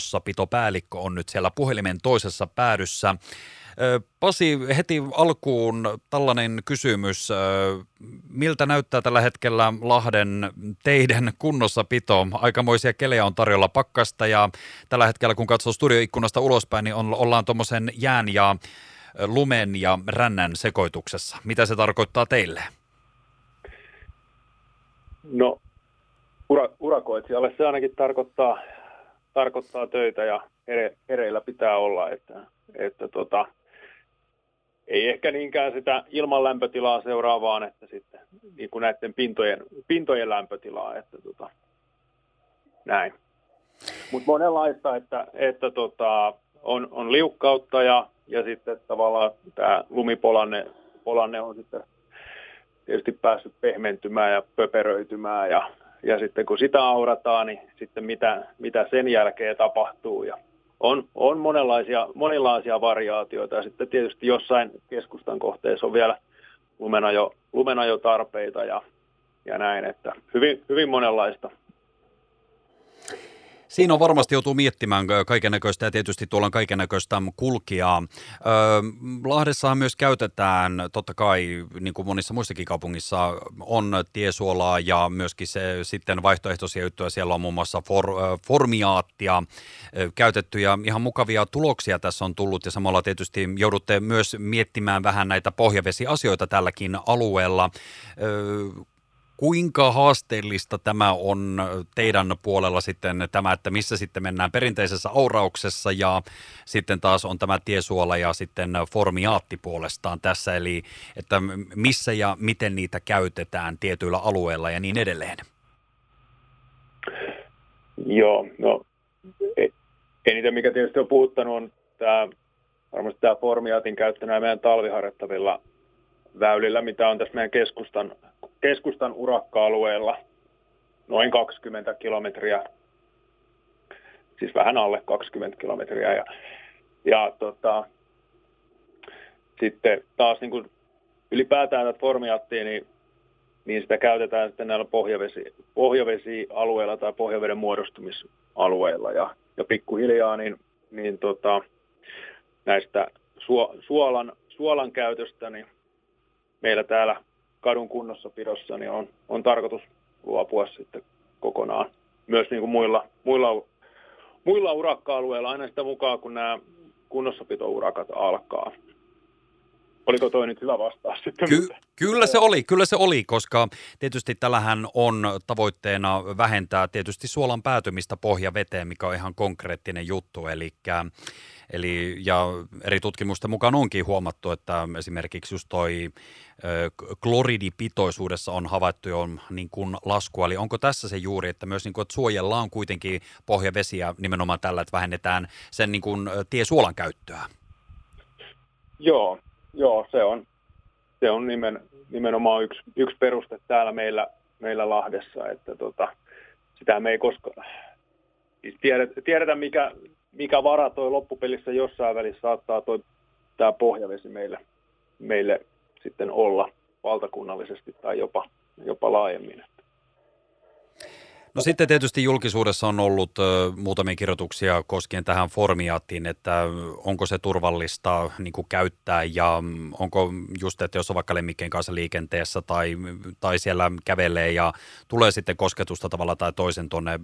kunnossapitopäällikkö on nyt siellä puhelimen toisessa päädyssä. Pasi, heti alkuun tällainen kysymys. Miltä näyttää tällä hetkellä Lahden teiden kunnossapito? Aikamoisia kelejä on tarjolla pakkasta ja tällä hetkellä kun katsoo studioikkunasta ulospäin, niin on, ollaan tuommoisen jään ja lumen ja rännän sekoituksessa. Mitä se tarkoittaa teille? No ura, urakoitsijalle se ainakin tarkoittaa, tarkoittaa töitä ja ere, ereillä pitää olla, että, että tota, ei ehkä niinkään sitä ilman lämpötilaa seuraa, vaan että sitten niin kuin näiden pintojen, pintojen lämpötilaa, että tota, näin. Mutta monenlaista, että, että tota, on, on liukkautta ja, ja sitten tavallaan tämä lumipolanne polanne on sitten tietysti päässyt pehmentymään ja pöperöitymään ja, ja sitten kun sitä aurataan, niin sitten mitä, mitä sen jälkeen tapahtuu. Ja on, on monenlaisia, monenlaisia variaatioita. Ja sitten tietysti jossain keskustan kohteessa on vielä lumenajo, lumenajotarpeita ja, ja näin, että hyvin, hyvin monenlaista Siinä on varmasti joutuu miettimään kaiken näköistä ja tietysti tuolla on kaiken näköistä kulkijaa. Lahdessahan myös käytetään, totta kai niin kuin monissa muissakin kaupungissa, on tiesuolaa ja myöskin se sitten vaihtoehtoisia juttuja. Siellä on muun muassa for, formiaattia käytetty ja ihan mukavia tuloksia tässä on tullut ja samalla tietysti joudutte myös miettimään vähän näitä pohjavesiasioita tälläkin alueella. Kuinka haasteellista tämä on teidän puolella sitten tämä, että missä sitten mennään perinteisessä aurauksessa ja sitten taas on tämä tiesuola ja sitten formiaatti puolestaan tässä, eli että missä ja miten niitä käytetään tietyillä alueilla ja niin edelleen? Joo, no eniten mikä tietysti on puhuttanut on tämä, varmasti tämä formiaatin käyttö meidän talviharjoittavilla väylillä, mitä on tässä meidän keskustan keskustan urakka-alueella noin 20 kilometriä, siis vähän alle 20 kilometriä. Ja, ja tota, sitten taas niin kuin ylipäätään tätä formiattia, niin, niin sitä käytetään sitten näillä pohjavesi, pohjavesialueilla tai pohjaveden muodostumisalueilla. Ja, ja pikkuhiljaa niin, niin tota, näistä suolan, suolan käytöstä, niin meillä täällä kadun kunnossapidossa, niin on, on tarkoitus luopua sitten kokonaan myös niin kuin muilla, muilla, muilla urakka-alueilla aina sitä mukaan, kun nämä kunnossapitourakat alkaa. Oliko toi nyt hyvä vastaus sitten? Ky- kyllä se oli, kyllä se oli, koska tietysti tällähän on tavoitteena vähentää tietysti suolan päätymistä pohjaveteen, mikä on ihan konkreettinen juttu, eli Eli, ja eri tutkimusten mukaan onkin huomattu, että esimerkiksi just toi kloridipitoisuudessa on havaittu jo niin kuin laskua. Eli onko tässä se juuri, että myös niin kuin, että suojellaan kuitenkin pohjavesiä nimenomaan tällä, että vähennetään sen niin kuin, tiesuolan käyttöä? Joo, joo se on, se on nimen, nimenomaan yksi, yksi peruste täällä meillä, meillä Lahdessa, että tota, sitä me ei koskaan siis tiedetä, tiedetä mikä, mikä vara toi loppupelissä jossain välissä saattaa toi, tämä pohjavesi meille, meille sitten olla valtakunnallisesti tai jopa, jopa laajemmin. No sitten tietysti julkisuudessa on ollut muutamia kirjoituksia koskien tähän formiaattiin, että onko se turvallista niin kuin käyttää ja onko just, että jos on vaikka lemmikkien kanssa liikenteessä tai, tai siellä kävelee ja tulee sitten kosketusta tavalla tai toisen tuonne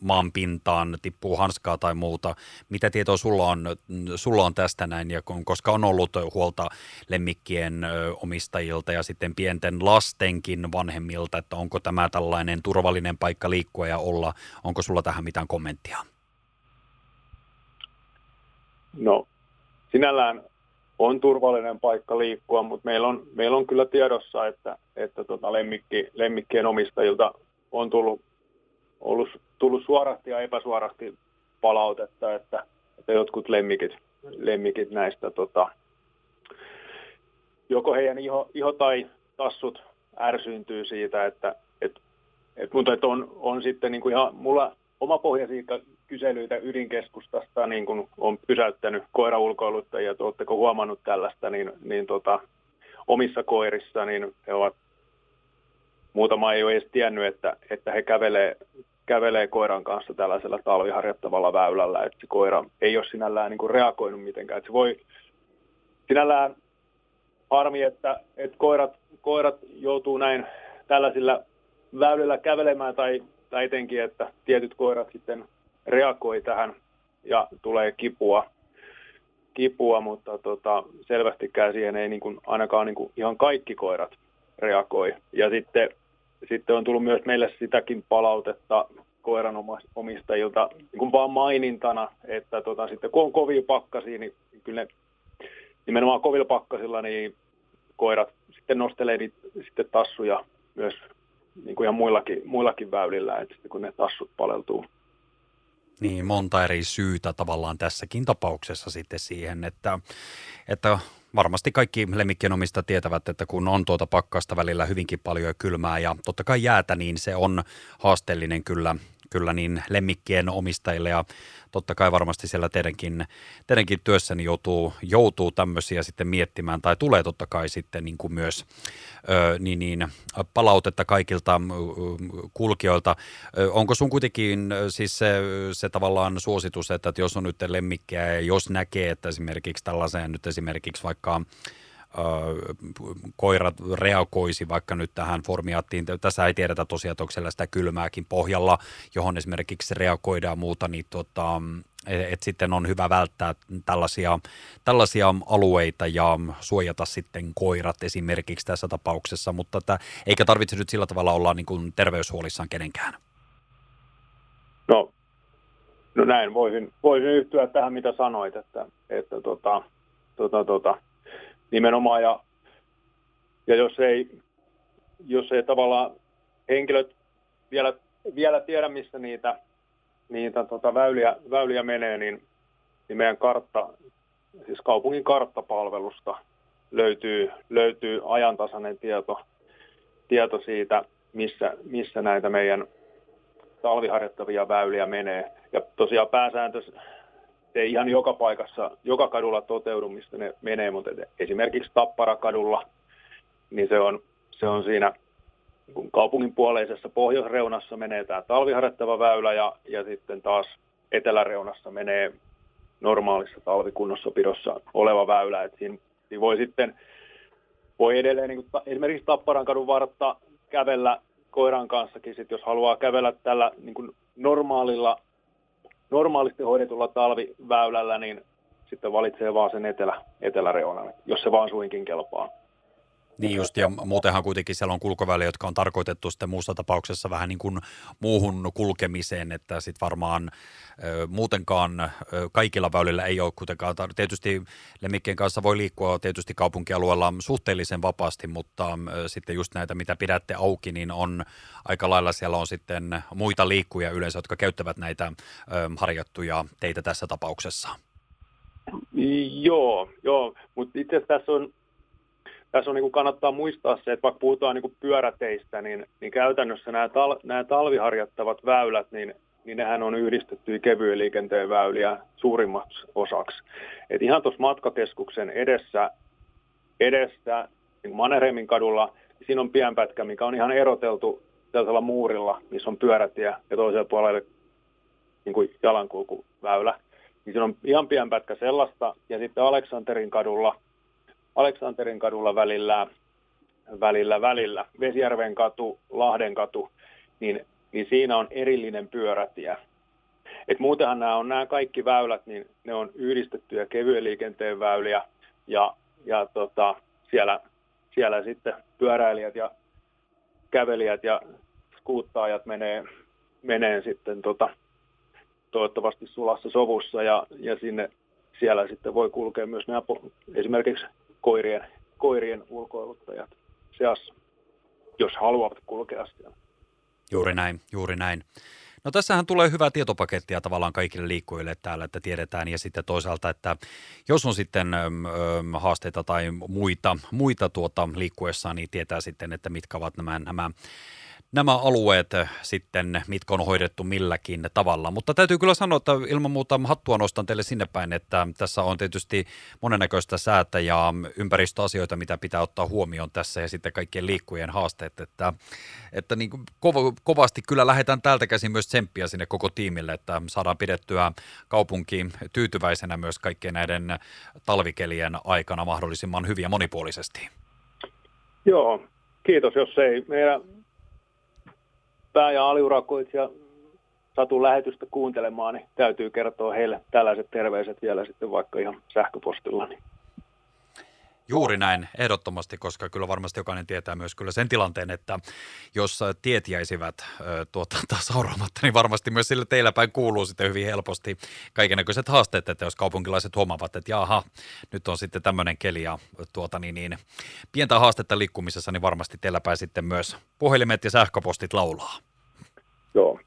maan pintaan, tippuu hanskaa tai muuta. Mitä tietoa sulla on, sulla on tästä näin, ja koska on ollut huolta lemmikkien omistajilta ja sitten pienten lastenkin vanhemmilta, että onko tämä tällainen turvallinen paikka liikkua liikkua ja olla. Onko sulla tähän mitään kommenttia? No, sinällään on turvallinen paikka liikkua, mutta meillä on, meillä on kyllä tiedossa, että, että tota lemmikki, lemmikkien omistajilta on tullut, ollut, tullut suorasti ja epäsuorasti palautetta, että, että jotkut lemmikit, lemmikit näistä tota, joko heidän iho, iho tai tassut ärsyyntyy siitä, että et, mutta et on, on sitten niin kuin ihan, mulla oma pohjaisia kyselyitä ydinkeskustasta niin kuin on pysäyttänyt koiraulkoiluttajia, että oletteko huomannut tällaista, niin, niin tota, omissa koirissa, niin he ovat, muutama ei ole edes tiennyt, että, että he kävelee, kävelee koiran kanssa tällaisella talviharjoittavalla väylällä, että se koira ei ole sinällään niin kuin reagoinut mitenkään. Että se voi sinällään harmi, että, että koirat, koirat joutuu näin tällaisilla väylillä kävelemään tai, tai etenkin, että tietyt koirat sitten reagoi tähän ja tulee kipua, kipua mutta tota, selvästikään siihen ei niin kuin, ainakaan niin kuin ihan kaikki koirat reagoi. Ja sitten, sitten on tullut myös meille sitäkin palautetta koiran omistajilta niin kuin vaan mainintana, että tota, sitten kun on kovia pakkasia, niin kyllä ne nimenomaan kovilla pakkasilla niin koirat sitten nostelee niitä sitten tassuja myös niin kuin ihan muillakin, muillakin väylillä, että kun ne tassut paleltuu. Niin, monta eri syytä tavallaan tässäkin tapauksessa sitten siihen, että, että varmasti kaikki lemmikkien omista tietävät, että kun on tuota pakkasta välillä hyvinkin paljon kylmää ja totta kai jäätä, niin se on haasteellinen kyllä kyllä niin lemmikkien omistajille ja totta kai varmasti siellä teidänkin, teidänkin työssäni joutuu, joutuu tämmöisiä sitten miettimään tai tulee totta kai sitten niin kuin myös ö, niin, niin, palautetta kaikilta kulkijoilta. Onko sun kuitenkin siis se, se tavallaan suositus, että, että jos on nyt lemmikkiä ja jos näkee, että esimerkiksi tällaiseen nyt esimerkiksi vaikka koirat reagoisi vaikka nyt tähän formiaattiin. Tässä ei tiedetä tosiaan, että onko siellä sitä kylmääkin pohjalla, johon esimerkiksi reagoidaan muuta, niin tota, että sitten on hyvä välttää tällaisia, tällaisia alueita ja suojata sitten koirat esimerkiksi tässä tapauksessa, mutta että, eikä tarvitse nyt sillä tavalla olla niin kuin terveyshuolissaan kenenkään. No, no näin, voisin, voisin yhtyä tähän mitä sanoit, että, että tota, tota, tota, nimenomaan. Ja, ja jos, ei, jos ei tavallaan henkilöt vielä, vielä tiedä, missä niitä, niitä tota väyliä, väyliä menee, niin, niin meidän kartta, siis kaupungin karttapalvelusta löytyy, löytyy ajantasainen tieto, tieto siitä, missä, missä näitä meidän talviharjoittavia väyliä menee. Ja tosiaan pääsääntö, se ei ihan joka paikassa, joka kadulla toteudu, mistä ne menee, mutta esimerkiksi Tapparakadulla, niin se on, se on siinä kun kaupungin puoleisessa pohjoisreunassa menee tämä talviharjoittava väylä ja, ja sitten taas eteläreunassa menee normaalissa talvikunnossapidossa oleva väylä. Et siinä, siinä voi sitten voi edelleen niin kuin, esimerkiksi Tapparan vartta kävellä koiran kanssakin, sit jos haluaa kävellä tällä niin kuin normaalilla normaalisti hoidetulla talviväylällä, niin sitten valitsee vaan sen etelä, eteläreunan, jos se vaan suinkin kelpaa. Niin just, ja muutenhan kuitenkin siellä on kulkoväyliä, jotka on tarkoitettu sitten muussa tapauksessa vähän niin kuin muuhun kulkemiseen, että sitten varmaan ö, muutenkaan ö, kaikilla väylillä ei ole kuitenkaan, tietysti lemmikkien kanssa voi liikkua tietysti kaupunkialueella suhteellisen vapaasti, mutta ö, sitten just näitä, mitä pidätte auki, niin on aika lailla siellä on sitten muita liikkuja yleensä, jotka käyttävät näitä ö, teitä tässä tapauksessa. Joo, joo. mutta itse asiassa tässä on tässä on niin kuin kannattaa muistaa se, että vaikka puhutaan niin kuin pyöräteistä, niin, niin käytännössä nämä, tal, nämä talviharjattavat väylät, niin, niin nehän on yhdistetty kevyen liikenteen väyliä suurimmaksi osaksi. Et ihan tuossa matkakeskuksen edessä, edessä niin Mannerheimin kadulla, niin siinä on pienpätkä, mikä on ihan eroteltu tällaisella muurilla, missä on pyörätie ja toisella puolella niin kuin jalankulkuväylä. Niin siinä on ihan pienpätkä sellaista. Ja sitten Aleksanterin kadulla – Aleksanterin kadulla välillä, välillä, välillä, Vesijärven katu, Lahden katu, niin, niin siinä on erillinen pyörätie. Et muutenhan nämä on nämä kaikki väylät, niin ne on yhdistettyjä kevyen liikenteen väyliä ja, ja tota, siellä, siellä sitten pyöräilijät ja kävelijät ja skuuttaajat menee, menee sitten tota, toivottavasti sulassa sovussa ja, ja sinne siellä sitten voi kulkea myös nämä esimerkiksi koirien, koirien ulkoiluttajat seassa, jos haluavat kulkea siellä. Juuri näin, juuri näin. No tässähän tulee hyvää tietopakettia tavallaan kaikille liikkujille täällä, että tiedetään ja sitten toisaalta, että jos on sitten ö, haasteita tai muita, muita tuota liikkuessa, niin tietää sitten, että mitkä ovat nämä, nämä nämä alueet sitten, mitkä on hoidettu milläkin tavalla. Mutta täytyy kyllä sanoa, että ilman muuta hattua nostan teille sinne päin, että tässä on tietysti monennäköistä säätä ja ympäristöasioita, mitä pitää ottaa huomioon tässä ja sitten kaikkien liikkujen haasteet, että, että niin kovasti kyllä lähdetään täältä käsin myös tsemppiä sinne koko tiimille, että saadaan pidettyä kaupunki tyytyväisenä myös kaikkien näiden talvikelien aikana mahdollisimman hyviä monipuolisesti. Joo, kiitos, jos ei meidän pää- ja aliurakoitsija satu lähetystä kuuntelemaan, niin täytyy kertoa heille tällaiset terveiset vielä sitten vaikka ihan sähköpostilla. Niin. Juuri näin, ehdottomasti, koska kyllä varmasti jokainen tietää myös kyllä sen tilanteen, että jos tiet jäisivät tuota, sauraamatta, niin varmasti myös sille teillä päin kuuluu sitten hyvin helposti kaikenlaiset haasteet, että jos kaupunkilaiset huomaavat, että jaha, nyt on sitten tämmöinen keli ja tuota, niin, niin, pientä haastetta liikkumisessa, niin varmasti teillä päin sitten myös puhelimet ja sähköpostit laulaa. Joo,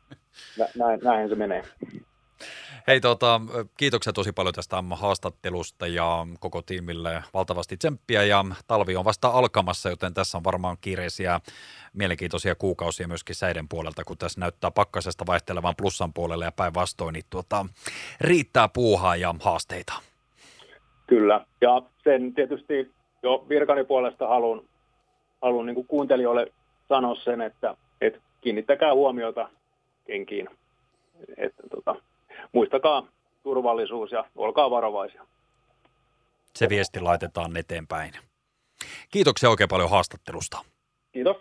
näin, näin se menee. Hei, tota, kiitoksia tosi paljon tästä haastattelusta ja koko tiimille valtavasti tsemppiä ja talvi on vasta alkamassa, joten tässä on varmaan kiireisiä mielenkiintoisia kuukausia myöskin säiden puolelta, kun tässä näyttää pakkasesta vaihtelevan plussan puolelle ja päinvastoin, niin tuota, riittää puuhaa ja haasteita. Kyllä, ja sen tietysti jo virkani puolesta haluan, haluan niin kuuntelijoille sanoa sen, että, että kiinnittäkää huomiota kenkiin. Että, tota, muistakaa turvallisuus ja olkaa varovaisia. Se viesti laitetaan eteenpäin. Kiitoksia oikein paljon haastattelusta. Kiitos.